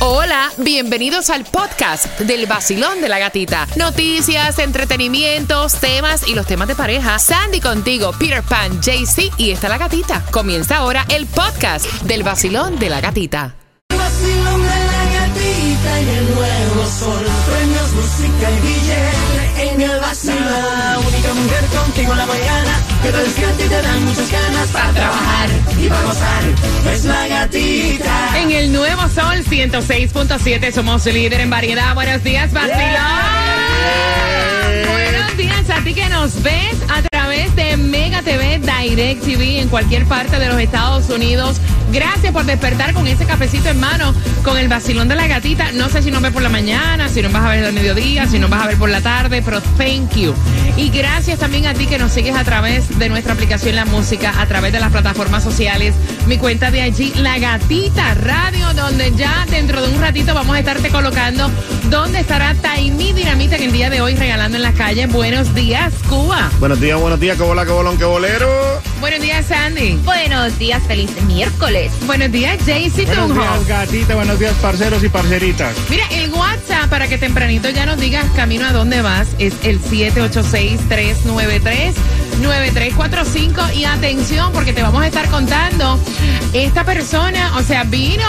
Hola, bienvenidos al podcast del vacilón de la gatita. Noticias, entretenimientos, temas y los temas de pareja. Sandy contigo, Peter Pan, JC y está la gatita. Comienza ahora el podcast del vacilón de la gatita. Vacilón de la gatita y el nuevo sol. Premios, música y billete en el vacilón. Mujer contigo en la mañana que te despierta y te dan muchas ganas para trabajar y para gozar. Es la gatita. En el nuevo sol 106.7 somos líder en variedad. Buenos días, vacilón. Buenos días a ti que nos ves a través de Mega TV Direct TV en cualquier parte de los Estados Unidos. Gracias por despertar con ese cafecito en mano, con el vacilón de la gatita. No sé si nos ves por la mañana, si nos vas a ver al mediodía, si nos vas a ver por la tarde, pero thank you. Y gracias también a ti que nos sigues a través de nuestra aplicación La Música, a través de las plataformas sociales. Mi cuenta de allí, La Gatita Radio, donde ya dentro de un ratito vamos a estarte colocando dónde estará Taimi Dinamita en el día de hoy regalando en la calle. Buenos días, Cuba. Buenos días, buenos días, que bola, que bolón, que bolero. Buenos días, Sandy. Buenos días, feliz miércoles. Buenos días, Jaycee Buenos Tunjo. días, gatita. Buenos días, parceros y parceritas. Mira, el WhatsApp para que tempranito ya nos digas camino a dónde vas es el 786-393-9345. Y atención, porque te vamos a estar contando. Esta persona, o sea, vino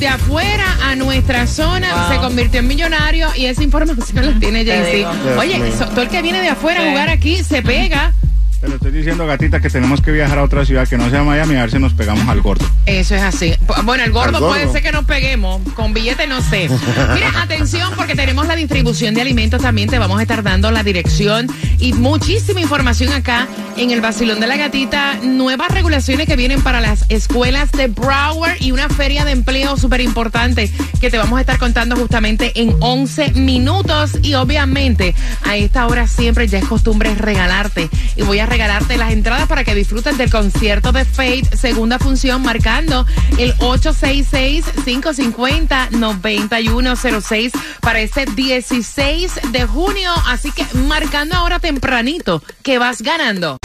de afuera a nuestra zona, se convirtió en millonario y esa información la tiene Jaycee. Oye, so- todo el que viene de afuera a jugar aquí se pega. Te lo estoy diciendo, gatita, que tenemos que viajar a otra ciudad que no sea Miami a ver si nos pegamos al gordo. Eso es así. Bueno, el gordo, puede ser que nos peguemos. Con billete no sé. Mira, atención, porque tenemos la distribución de alimentos también. Te vamos a estar dando la dirección y muchísima información acá en el Basilón de la Gatita. Nuevas regulaciones que vienen para las escuelas de Broward y una feria de empleo súper importante que te vamos a estar contando justamente en 11 minutos. Y obviamente, a esta hora siempre ya es costumbre regalarte. Y voy a regalarte las entradas para que disfrutes del concierto de Fate, segunda función, marcando el 866-550-9106 para este 16 de junio. Así que marcando ahora tempranito que vas ganando.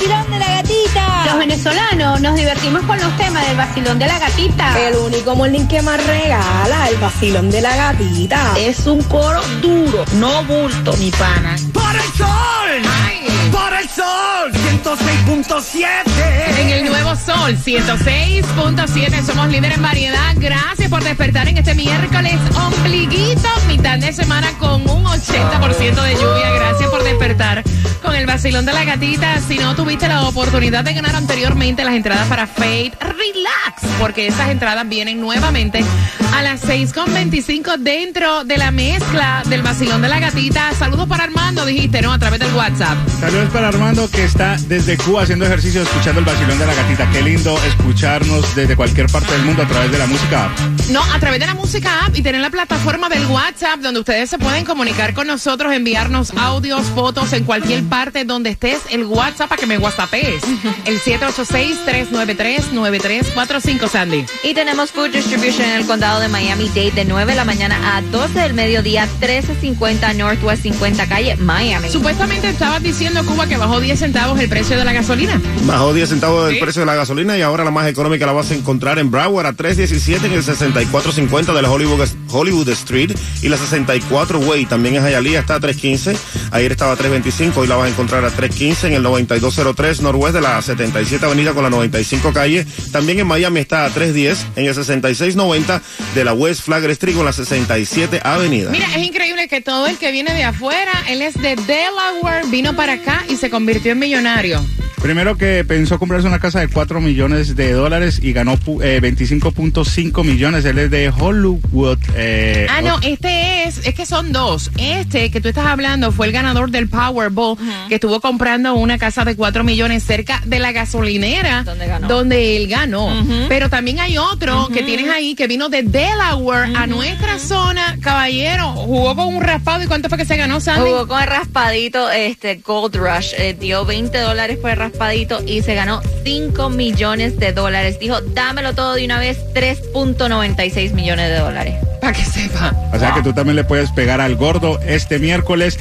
Vacilón de la gatita. Los venezolanos nos divertimos con los temas del vacilón de la gatita. El único morning que más regala, el vacilón de la gatita. Es un coro duro, no bulto, mi pana. Por el sol. Por el sol. 106.7. En el nuevo sol 106.7 somos líderes en variedad. Gracias por despertar en este miércoles ombliguito, mitad de semana con un 80% de lluvia. Gracias por despertar con el vacilón de la gatita. Si no tuviste la oportunidad de ganar anteriormente las entradas para Fate, relax, porque esas entradas vienen nuevamente a las 6.25 dentro de la mezcla del vacilón de la gatita. Saludos para Armando, dijiste, ¿no? A través del WhatsApp. Saludos para Armando, que está desde Cuba haciendo ejercicio, escuchando el vacilón de la gatita. Qué lindo escucharnos desde cualquier parte del mundo a través de la música. No, a través de la música app y tener la plataforma del WhatsApp donde ustedes se pueden comunicar con nosotros, enviarnos audios, fotos en cualquier parte donde estés, el WhatsApp para que me whatsappees. El 786-393-9345, Sandy. Y tenemos Food Distribution en el condado de Miami-Dade de 9 de la mañana a 12 del mediodía, 1350 Northwest 50 calle, Miami. Supuestamente estabas diciendo, Cuba, que bajó 10 centavos el precio de la gasolina. Bajó 10 centavos del Sí. precio de la gasolina y ahora la más económica la vas a encontrar en Broward a 317 en el 6450 de la Hollywood, Hollywood Street y la 64 Way. También en Hialeah está a 315. Ayer estaba a 325, hoy la vas a encontrar a 315 en el 9203 Norwest de la 77 Avenida con la 95 calle. También en Miami está a 310 en el 6690 de la West Flagler Street con la 67 Avenida. Mira, es increíble que todo el que viene de afuera, él es de Delaware, vino para acá y se convirtió en millonario. Primero que pensó comprarse una casa de 4 millones de dólares y ganó eh, 25.5 millones. Él es de Hollywood. Eh, Ah, no, este es, es que son dos. Este que tú estás hablando fue el ganador del Powerball, que estuvo comprando una casa de 4 millones cerca de la gasolinera Donde ganó. donde él ganó. Pero también hay otro que tienes ahí que vino de Delaware a nuestra zona, caballero, jugó con un raspado y cuánto fue que se ganó, Sandy? Jugó con el raspadito, este Gold Rush, eh, dio 20 dólares por el raspadito y se ganó 5 millones de dólares. Dijo, dámelo todo de una vez, 3.96 millones de dólares. Para que sepa. O sea que tú también le puedes pegar al gordo este miércoles.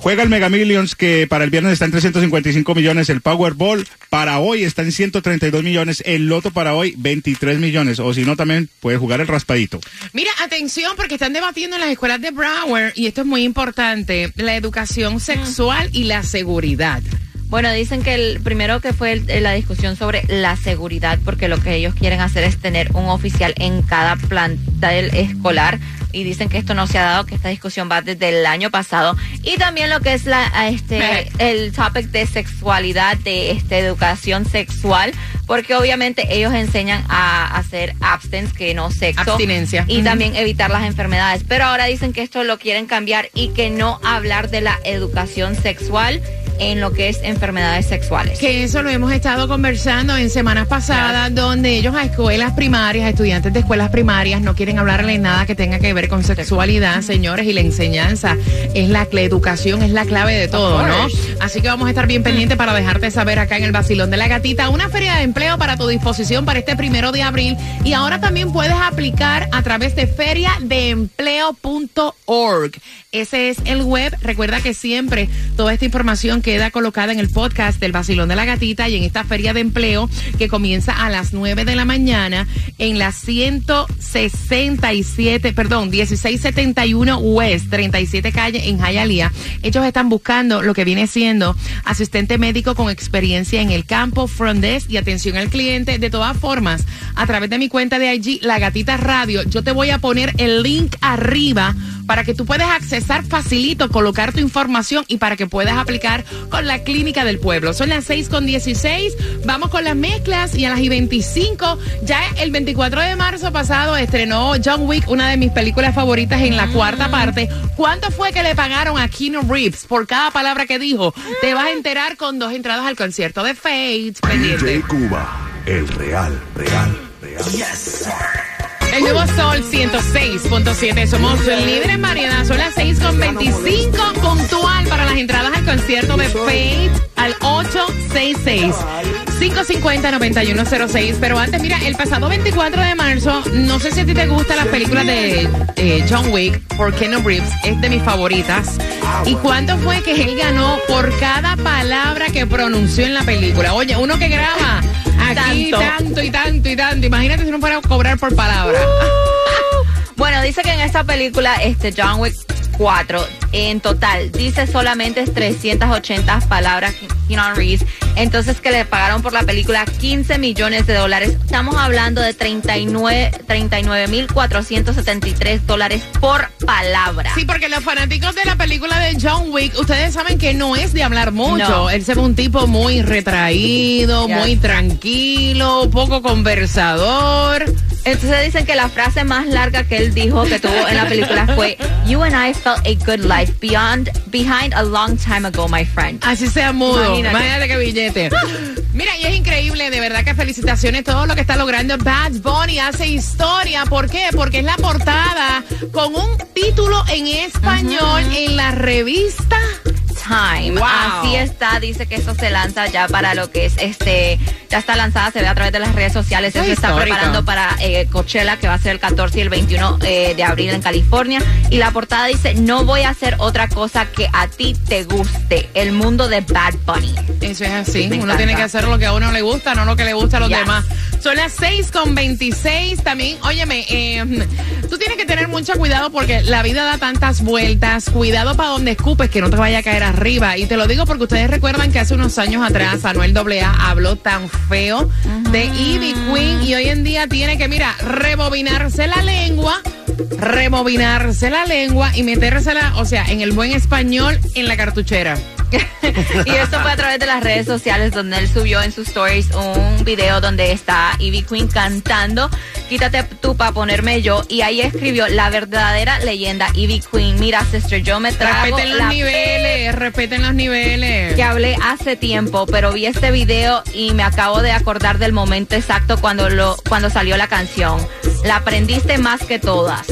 Juega el Mega Millions que para el viernes está en 355 millones, el Powerball para hoy está en 132 millones, el Loto para hoy 23 millones, o si no también puedes jugar el raspadito. Mira, atención, porque están debatiendo en las escuelas de Broward, y esto es muy importante, la educación sexual y la seguridad. Bueno, dicen que el primero que fue el- la discusión sobre la seguridad, porque lo que ellos quieren hacer es tener un oficial en cada plantel escolar. Y dicen que esto no se ha dado, que esta discusión va desde el año pasado. Y también lo que es la a este el topic de sexualidad, de este educación sexual, porque obviamente ellos enseñan a hacer abstinence, que no sexo. Abstinencia. Y también evitar las enfermedades. Pero ahora dicen que esto lo quieren cambiar y que no hablar de la educación sexual en lo que es enfermedades sexuales. Que eso lo hemos estado conversando en semanas pasadas, donde ellos a escuelas primarias, a estudiantes de escuelas primarias, no quieren hablarle nada que tenga que ver con sexualidad, señores, y la enseñanza es la, la educación, es la clave de todo, ¿no? Así que vamos a estar bien pendientes para dejarte saber acá en el Basilón de la Gatita, una feria de empleo para tu disposición para este primero de abril. Y ahora también puedes aplicar a través de feriadeempleo.org. Ese es el web. Recuerda que siempre toda esta información queda colocada en el podcast del Basilón de la Gatita y en esta feria de empleo que comienza a las 9 de la mañana en la 167, perdón, 1671 West, 37 calle en Hialeah. Ellos están buscando lo que viene siendo asistente médico con experiencia en el campo, front desk y atención al cliente. De todas formas, a través de mi cuenta de IG, La Gatita Radio, yo te voy a poner el link arriba para que tú puedas accesar facilito, colocar tu información y para que puedas aplicar con la clínica del pueblo. Son las 6 con 16, vamos con las mezclas y a las y 25, ya el 24 de marzo pasado estrenó John Wick, una de mis películas favoritas en la cuarta parte. ¿Cuánto fue que le pagaron a Keanu Reeves por cada palabra que dijo? Te vas a enterar con dos entradas al concierto de Fate. Pendiente. DJ Cuba, el real, real, real. El nuevo Sol 106.7. Somos líderes en variedad. Son las 6.25 puntual para las entradas al concierto de Fate al 866. 550-9106. Pero antes, mira, el pasado 24 de marzo, no sé si a ti te gusta la película de eh, John Wick por Keanu Reeves, es de mis favoritas. ¿Y cuánto fue que él ganó por cada palabra que pronunció en la película? Oye, uno que graba aquí Tanto. tanto y tanto y tanto. Imagínate si no fuera a cobrar por palabra. Bueno, dice que en esta película, este John Wick 4, en total, dice solamente 380 palabras Keanu Reeves. Entonces que le pagaron por la película 15 millones de dólares. Estamos hablando de 39 39.473 dólares por palabra. Sí, porque los fanáticos de la película de John Wick, ustedes saben que no es de hablar mucho. No. Él se ve un tipo muy retraído, muy tranquilo, poco conversador. Entonces dicen que la frase más larga que él dijo que tuvo en la película fue You and I felt a good life beyond behind a long time ago, my friend. Así sea mudo. Imagínate. Imagínate qué billete. Mira, y es increíble, de verdad que felicitaciones todo lo que está logrando Bad Bunny. Hace historia. ¿Por qué? Porque es la portada con un título en español en la revista. Time. Wow. Así está, dice que esto se lanza ya para lo que es este, ya está lanzada, se ve a través de las redes sociales, Eso se es está preparando para eh, Coachella, que va a ser el 14 y el 21 eh, de abril en California. Y la portada dice, no voy a hacer otra cosa que a ti te guste, el mundo de Bad Bunny. Eso es así. Me uno encanta. tiene que hacer lo que a uno le gusta, no lo que le gusta a los Yes. demás. Son las 6 con 26. También, óyeme, eh, tú tienes que tener mucho cuidado porque la vida da tantas vueltas. Cuidado para donde escupes que no te vaya a caer arriba. Y te lo digo porque ustedes recuerdan que hace unos años atrás Anuel AA habló tan feo de Ivy Queen y hoy en día tiene que, mira, rebobinarse la lengua rebobinarse la lengua y metérsela, o sea, en el buen español, en la cartuchera. y esto fue a través de las redes sociales donde él subió en sus stories un video donde está Ivy Queen cantando Quítate tú para ponerme yo y ahí escribió la verdadera leyenda Ivy Queen. Mira, sister, yo me trago Respeten los la niveles, respeten los niveles. que hablé hace tiempo, pero vi este video y me acabo de acordar del momento exacto cuando lo cuando salió la canción. La aprendiste más que todas.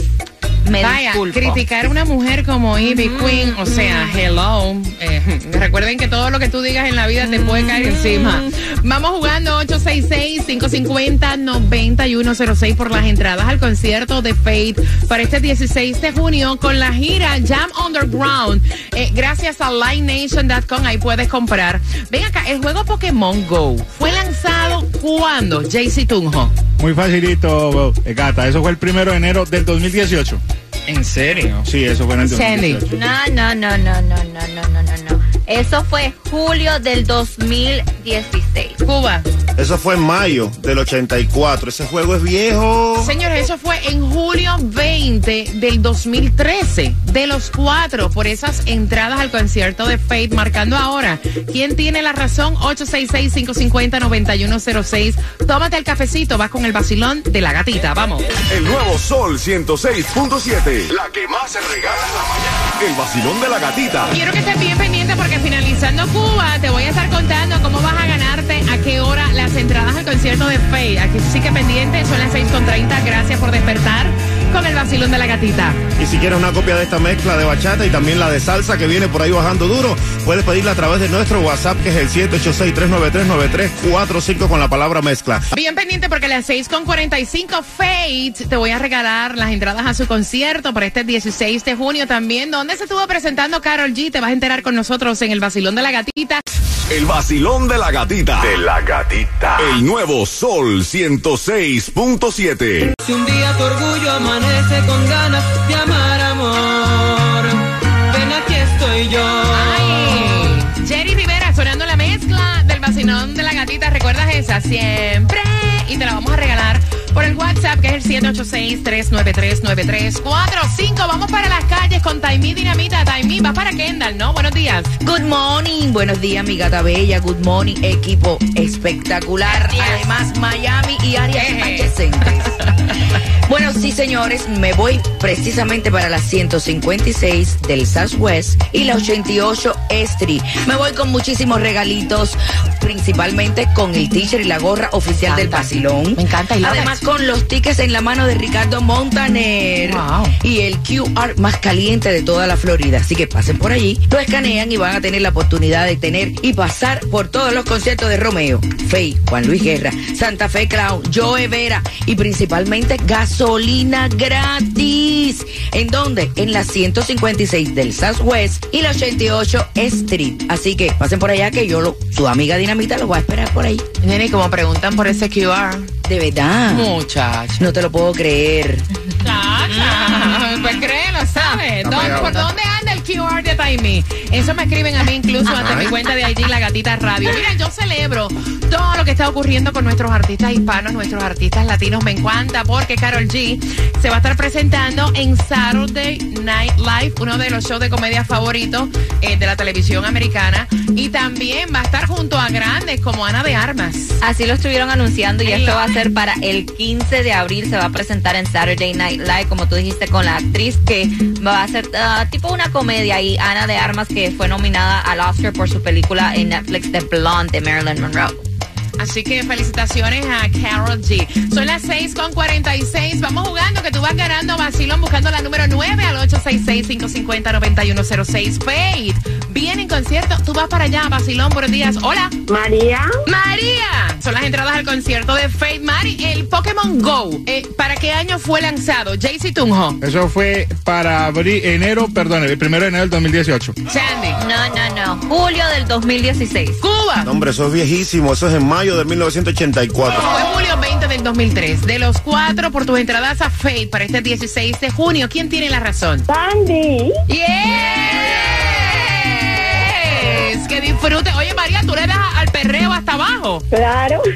Me Vaya, disculpo. criticar a una mujer como Ivy Queen, o sea, hello. Eh, recuerden que todo lo que tú digas en la vida te puede caer encima. Vamos jugando 866-550-9106 por las entradas al concierto de Fate para este 16 de junio con la gira Jam Underground. Eh, gracias a LineNation.com, ahí puedes comprar. Ven acá, el juego Pokémon Go fue lanzado cuando, JC Tunjo. Muy facilito, gata. Eso fue el primero de enero del 2018. ¿En serio? Sí, eso fue en el Sandy. 2018. No, no, no, no, no, no, no, no, no, no. Eso fue julio del 2016. Cuba. Eso fue en mayo del 84. Ese juego es viejo. Señores, eso fue en julio 20 del 2013. De los cuatro, por esas entradas al concierto de Fate, marcando ahora. ¿Quién tiene la razón? 866-550-9106. Tómate el cafecito, vas con el vacilón de la gatita. Vamos. El nuevo Sol 106.7. La que más se regala en la mañana. El vacilón de la gatita. Quiero que estés bien pendiente porque finalizando Cuba, te voy a estar contando cómo vas a ganarte a qué hora las entradas al concierto de Fate. Aquí sí que pendiente, son las 6.30. Gracias por despertar con el vacilón de la gatita. Y si quieres una copia de esta mezcla de bachata y también la de salsa que viene por ahí bajando duro, puedes pedirla a través de nuestro WhatsApp que es el 786-393-9345 con la palabra mezcla. Bien pendiente porque a las 6 con 45 Fate te voy a regalar las entradas a su concierto para este 16 de junio también, donde se estuvo presentando Carol G. Te vas a enterar con nosotros en el vacilón de la gatita. El vacilón de la gatita. De la gatita. El nuevo Sol 106.7. Si un día tu orgullo amanece con ganas de amar amor, ven aquí estoy yo. Ay, Jerry Rivera sonando la mezcla del vacilón de la gatita. ¿Recuerdas esa? Siempre. Y te la vamos a regalar por el WhatsApp que es el 786-393-9345. Vamos para las calles con Taimí Dinamita. Taimí, va para Kendall, ¿no? Buenos días. Good morning, buenos días, mi gata bella. Good morning, equipo espectacular. Gracias. Además, Miami y áreas adyacentes. bueno, sí, señores, me voy precisamente para la 156 del Southwest y la 88 Street. Me voy con muchísimos regalitos, principalmente con el t-shirt y la gorra oficial del Basilón. Me encanta, love Además. Con los tickets en la mano de Ricardo Montaner Wow. y el QR más caliente de toda la Florida. Así que pasen por allí, lo escanean y van a tener la oportunidad de tener y pasar por todos los conciertos de Romeo, Fey, Juan Luis Guerra, Santa Fe Clown, Joe Vera y principalmente gasolina gratis. ¿En dónde? En la 156 del Southwest y la 88 Street. Así que pasen por allá que yo, lo, su amiga Dinamita, lo voy a esperar por ahí. Nene, como preguntan por ese QR. De verdad. Muchacho. No te lo puedo creer. Chacha, pues créelo, ¿sabes? Vamos ¿Dónde- allá, ¿Por dónde anda el QR Taimi? Eso me escriben a mí incluso hasta mi cuenta de IG, La Gatita Radio. Mira, yo celebro todo lo que está ocurriendo con nuestros artistas hispanos, nuestros artistas latinos. Me encanta porque Carol G se va a estar presentando en Saturday Night Live, uno de los shows de comedia favoritos eh, de la televisión americana. Y también va a estar junto a grandes como Ana de Armas. Así lo estuvieron anunciando y esto va a ser para el 15 de abril. Se va a presentar en Saturday Night Live, como tú dijiste, con la actriz que va a ser ah, tipo una comedia. Y Ana de Armas, que fue nominada al Oscar por su película en Netflix de Blonde de Marilyn Monroe. Así que felicitaciones a Carol G. Son las 6 con 46. Vamos jugando que tú vas ganando vacilón buscando la número 9 al 866-550-9106. Fate. Viene en concierto. Tú vas para allá, vacilón. Buenos días. Hola. María. María. Son las entradas al concierto de Fate. Mari, el Pokémon Go. eh, ¿Para qué año fue lanzado? JC Tunjo. Eso fue para abril, enero, perdón, el primero de enero del 2018. Sandy. No, no, no. Julio del 2016. Cuba. No, hombre, eso es viejísimo. Eso es en mayo de 1984. Fue julio 20 del 2003. De los cuatro, por tus entradas a Fate para este 16 de junio, ¿quién tiene la razón? Sandy. Yes. Que disfrute. Oye, María, ¿tú le das al perreo hasta abajo? Claro.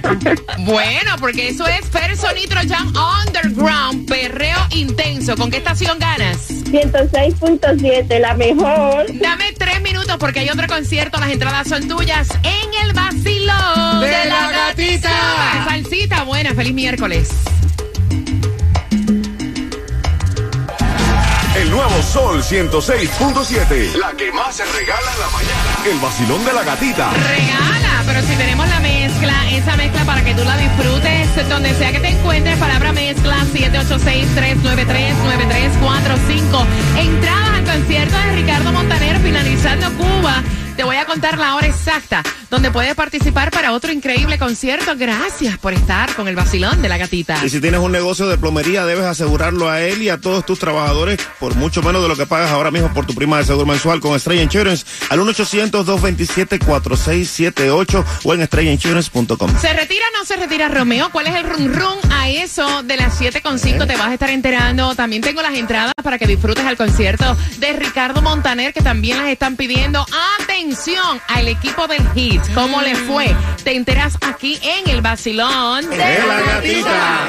Bueno, porque eso es Ferso Nitro Jam Underground, perreo intenso. ¿Con qué estación ganas? 106.7, la mejor. Dame tres minutos porque hay otro concierto. Las entradas son tuyas en el vacilón De la gatita. Salsita buena, feliz miércoles. Sol 106.7. La que más se regala en la mañana. El vacilón de la gatita. Regala, pero si tenemos la mezcla, esa mezcla para que tú la disfrutes donde sea que te encuentres, palabra mezcla 786-393-9345. Entradas al concierto de Ricardo Montaner finalizando Cuba. Te voy a contar la hora exacta donde puedes participar para otro increíble concierto. Gracias por estar con el vacilón de la gatita. Y si tienes un negocio de plomería, debes asegurarlo a él y a todos tus trabajadores por mucho menos de lo que pagas ahora mismo por tu prima de seguro mensual con Estrella Insurance al 1-800-227-4678 o en estrellainsurance.com. ¿Se retira o no se retira Romeo? ¿Cuál es el run run a eso de las 7.5? Te vas a estar enterando. También tengo las entradas para que disfrutes al concierto de Ricardo Montaner, que también las están pidiendo. Atención al equipo del Hit. ¿Cómo le fue? Te enteras aquí en el vacilón De la gatita.